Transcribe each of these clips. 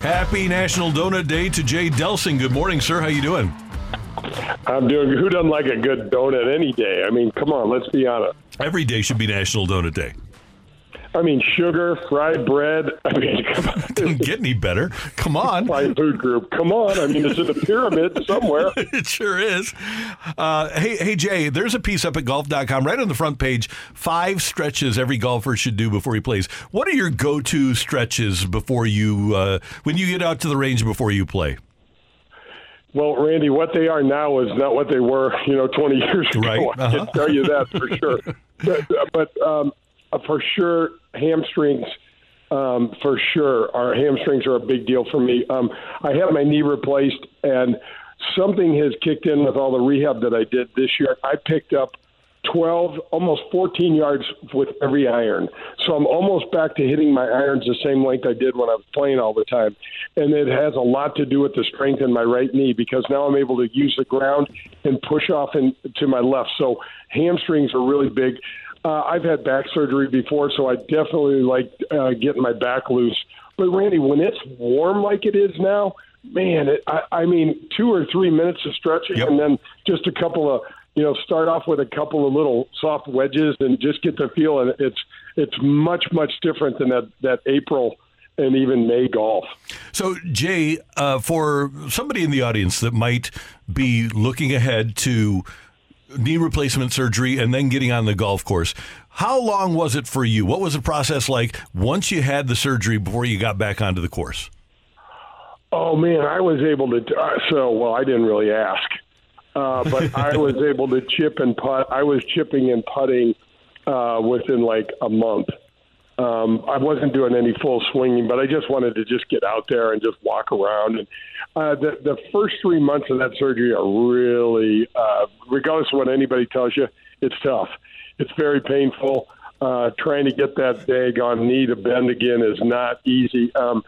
Happy National Donut Day to Jay Delsing. Good morning, sir. How you doing? I'm doing. Who doesn't like a good donut any day? I mean, come on, let's be honest. Every day should be National Donut Day. I mean, sugar, fried bread. I mean, come on. Doesn't get any better. Come on. Fine food group. Come on. I mean, it's in a pyramid somewhere. it sure is. Uh, hey, hey, Jay, there's a piece up at golf.com right on the front page. Five stretches every golfer should do before he plays. What are your go to stretches before you, uh, when you get out to the range before you play? Well, Randy, what they are now is not what they were, you know, 20 years ago. Right. I Uh-huh. can tell you that for sure. but but um, uh, for sure, hamstrings, um, for sure, our hamstrings are a big deal for me. Um, I had my knee replaced, and something has kicked in with all the rehab that I did this year. I picked up 12, almost 14 yards with every iron. So I'm almost back to hitting my irons the same length I did when I was playing all the time. And it has a lot to do with the strength in my right knee because now I'm able to use the ground and push off in, to my left. So hamstrings are really big. Uh, I've had back surgery before, so I definitely like uh, getting my back loose. But Randy, when it's warm like it is now, man, it, I, I mean, two or three minutes of stretching, Yep. and then just a couple of you know, start off with a couple of little soft wedges and just get the feel. And it's it's much much different than that that April and even May golf. So, Jay, uh, for somebody in the audience that might be looking ahead to knee replacement surgery and then getting on the golf course, how long was it for you? What was the process like once you had the surgery before you got back onto the course? Oh man, I was able to. Uh, so well, I didn't really ask, uh, but I was able to chip and putt. I was chipping and putting uh, within like a month. Um, I wasn't doing any full swinging, but I just wanted to just get out there and just walk around. And uh, the the first three months of that surgery are really, uh, regardless of what anybody tells you, it's tough. It's very painful. Uh, trying to get that daggone knee to bend again is not easy. Um,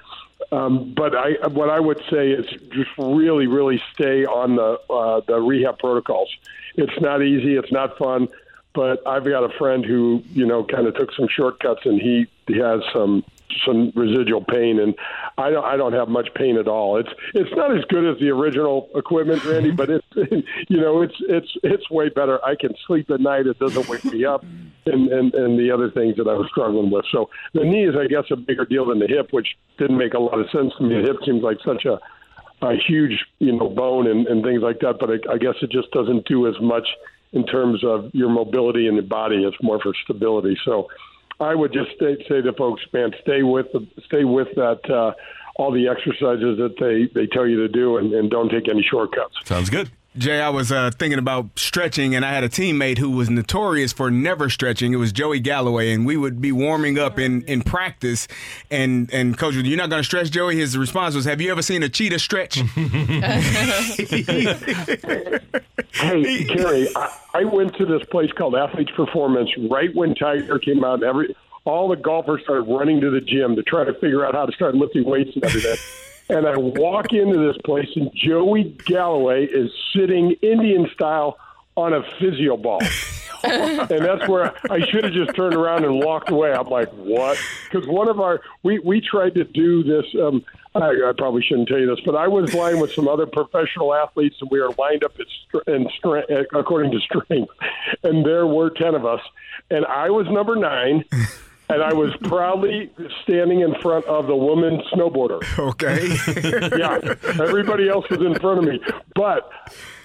um, but I, what I would say is just really, really stay on the uh, the rehab protocols. It's not easy. It's not fun. But I've got a friend who, you know, kind of took some shortcuts, and he, he has some some residual pain, and I don't I don't have much pain at all. It's it's not as good as the original equipment, Randy, but it's you know it's it's it's way better. I can sleep at night; it doesn't wake me up, and and and the other things that I was struggling with. So the knee is, I guess, a bigger deal than the hip, which didn't make a lot of sense to me. The hip seems like such a a huge you know bone and, and things like that, but I, I guess it just doesn't do as much in terms of your mobility in the body. It's more for stability. So I would just stay, say to folks, man, stay with the, stay with that uh, all the exercises that they they tell you to do, and, and don't take any shortcuts. Sounds good. Jay, I was uh, thinking about stretching, and I had a teammate who was notorious for never stretching. It was Joey Galloway, and we would be warming up in, in practice. And and coach, would, you're not going to stretch, Joey. His response was, "Have you ever seen a cheetah stretch?" Hey, Kerry, I, I went to this place called Athletes Performance right when Tiger came out. And every all the golfers started running to the gym to try to figure out how to start lifting weights and everything. and I walk into this place, and Joey Galloway is sitting Indian style on a physio ball. and that's where I should have just turned around and walked away. I'm like, what? Because one of our we we tried to do this. Um, I, I probably shouldn't tell you this, but I was lined with some other professional athletes, and we were lined up at strength according to strength. And there were ten of us, and I was number nine. And I was proudly standing in front of the woman snowboarder. okay. Yeah, everybody else was in front of me, but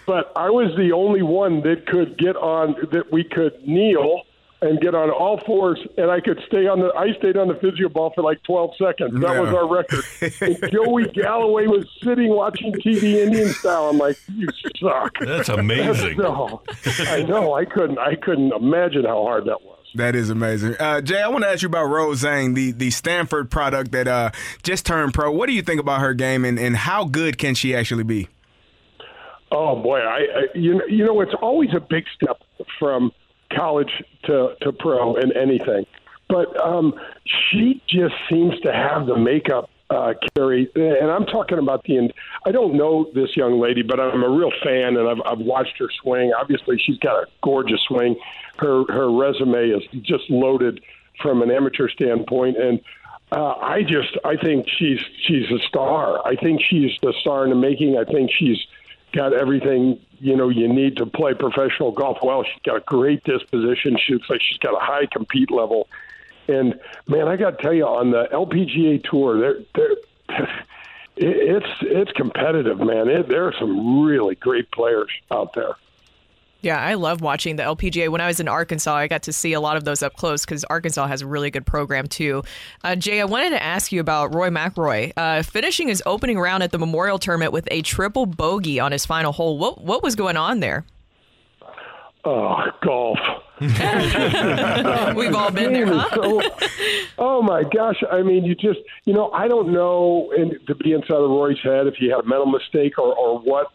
but I was the only one that could get on that we could kneel and get on all fours, and I could stay on the. I stayed on the physio ball for like 12 seconds. That Yeah. was our record. and Joey Galloway was sitting watching TV Indian style. I'm like, you suck. That's amazing. No, I know. I couldn't. I couldn't imagine how hard that was. That is amazing. Uh, Jay, I want to ask you about Rose Zhang, the, the Stanford product that uh, just turned pro. What do you think about her game, and, and how good can she actually be? Oh boy, I, I you know, you know it's always a big step from college to to pro in anything, but um, she just seems to have the makeup. Uh, Carrie, and I'm talking about the. I don't know this young lady, but I'm a real fan, and I've, I've watched her swing. Obviously, she's got a gorgeous swing. Her her resume is just loaded from an amateur standpoint, and uh, I just I think she's she's a star. I think she's the star in the making. I think she's got everything you know you need to play professional golf well. She's got a great disposition. She looks like she's got a high compete level. And man, I got to tell you, on the LPGA tour, they're, they're, it's it's competitive, man. It, there are some really great players out there. Yeah, I love watching the LPGA. When I was in Arkansas, I got to see a lot of those up close because Arkansas has a really good program too. Uh, Jay, I wanted to ask you about Rory McIlroy uh, finishing his opening round at the Memorial Tournament with a triple bogey on his final hole. What what was going on there? Oh, golf. We've all been there, huh? so- oh my gosh! I mean, you just you know I don't know and to be inside of Rory's head if he had a mental mistake or or what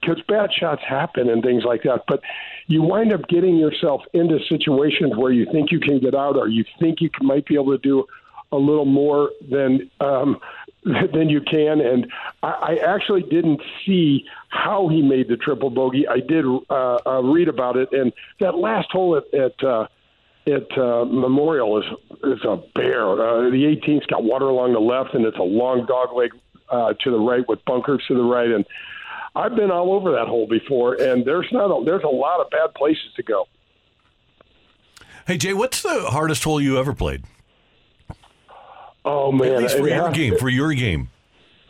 because bad shots happen and things like that. But you wind up getting yourself into situations where you think you can get out or you think you might be able to do a little more than um, than you can. And I, I actually didn't see how he made the triple bogey. I did uh, uh, read about it, and that last hole at. at uh, at uh, Memorial is is a bear. Uh, the 18th's got water along the left, and it's a long dog leg uh, to the right with bunkers to the right. And I've been all over that hole before, and there's not a, there's a lot of bad places to go. Hey Jay, what's the hardest hole you ever played? Oh man, At least for your game. For your game.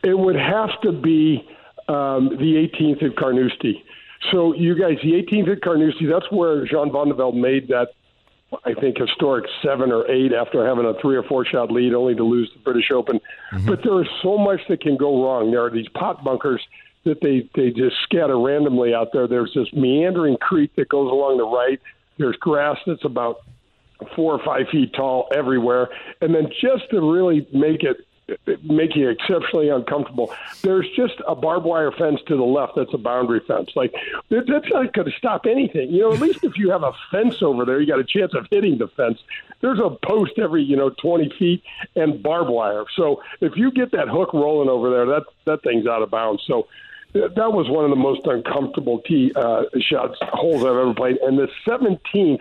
It would have to be um, the 18th at Carnoustie. So you guys, the 18th at Carnoustie, that's where Jean Van de Velde made that, I think, historic seven or eight after having a three or four shot lead, only to lose the British Open. But there is so much that can go wrong. There are these pot bunkers that they they just scatter randomly out there. There's this meandering creek that goes along the right. There's grass that's about four or five feet tall everywhere, and then just to really make it make you exceptionally uncomfortable. There's just a barbed wire fence to the left that's a boundary fence. Like that- that's not going to stop anything. You know, at least if you have a fence over there, you got a chance of hitting the fence. There's a post every you know 20 feet and barbed wire. So if you get that hook rolling over there, that that thing's out of bounds. So that that was one of the most uncomfortable tee uh, shots holes I've ever played. And the 17th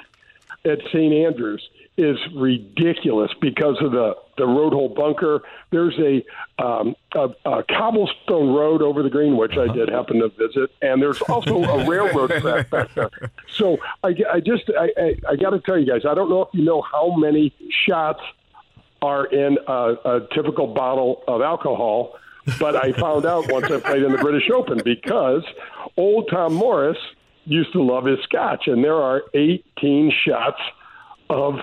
at St. Andrews is ridiculous because of the the road hole bunker. There's a um, a, a cobblestone road over the green, which I did happen to visit, and there's also a railroad track back there. So I, I just I, I, I got to tell you guys, I don't know if you know how many shots are in a, a typical bottle of alcohol. But I found out once I played in the British Open because old Tom Morris used to love his scotch, and there are 18 shots of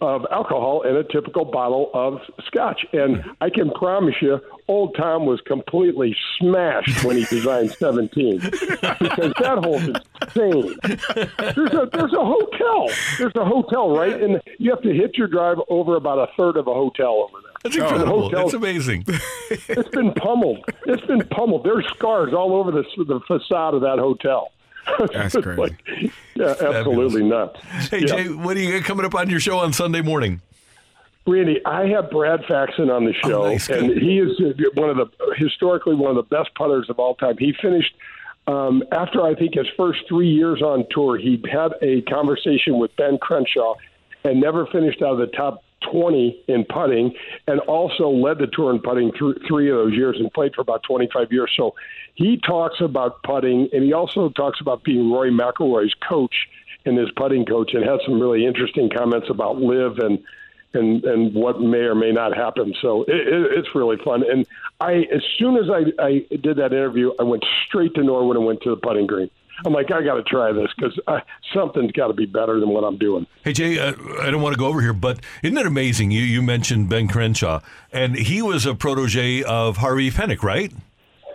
of alcohol in a typical bottle of scotch. And I can promise you, old Tom was completely smashed when he designed 17 because that hole is insane. There's a there's a hotel. There's a hotel right, and you have to hit your drive over about a third of a hotel over there. That's incredible. hotel- That's amazing. It's been pummeled. It's been pummeled. There's scars all over the the facade of that hotel. That's crazy. like- yeah, absolutely nuts. Hey Yeah. Jay, what do you got coming up on your show on Sunday morning? Randy, I have Brad Faxon on the show, Oh, nice. and he is uh, one of the historically one of the best putters of all time. He finished um, after I think his first three years on tour. He had a conversation with Ben Crenshaw, and never finished out of the top twenty in putting, and also led the tour in putting through three of those years, and played for about twenty five years. So he talks about putting, and he also talks about being Rory McIlroy's coach and his putting coach, and has some really interesting comments about LIV and and and what may or may not happen. So it, it, it's really fun. And I, as soon as I, I did that interview, I went straight to Norwood and went to the putting green. I'm like, I got to try this because something's got to be better than what I'm doing. Hey Jay, uh, I don't want to go over here, but isn't it amazing? You you mentioned Ben Crenshaw, and he was a protege of Harvey Penick, right?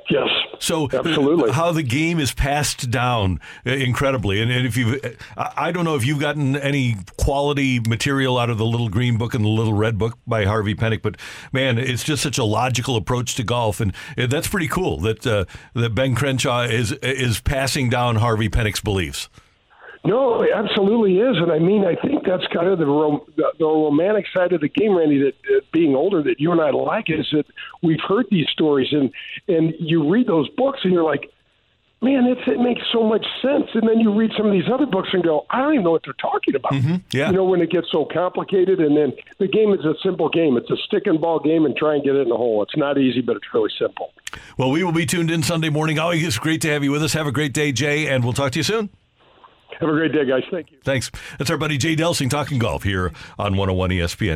Yes. So absolutely, how the game is passed down uh, incredibly, and, and if you, I don't know if you've gotten any quality material out of the Little Green Book and the Little Red Book by Harvey Penick, but man, it's just such a logical approach to golf, and uh, that's pretty cool that uh, that Ben Crenshaw is is passing down Harvey Penick's beliefs. No, it absolutely is, and I mean, I think that's kind of the rom- the, the romantic side of the game, Randy. That uh, being older, that you and I like, is that we've heard these stories, and and you read those books, and you're like, man, it's, it makes so much sense. And then you read some of these other books and go, I don't even know what they're talking about. Mm-hmm. Yeah. You know, when it gets so complicated, and then the game is a simple game. It's a stick and ball game, and try and get it in the hole. It's not easy, but it's really simple. Well, we will be tuned in Sunday morning. Always it's great to have you with us. Have a great day, Jay, and we'll talk to you soon. Have a great day, guys. Thank you. Thanks. That's our buddy Jay Delsing talking golf here on 101 ESPN.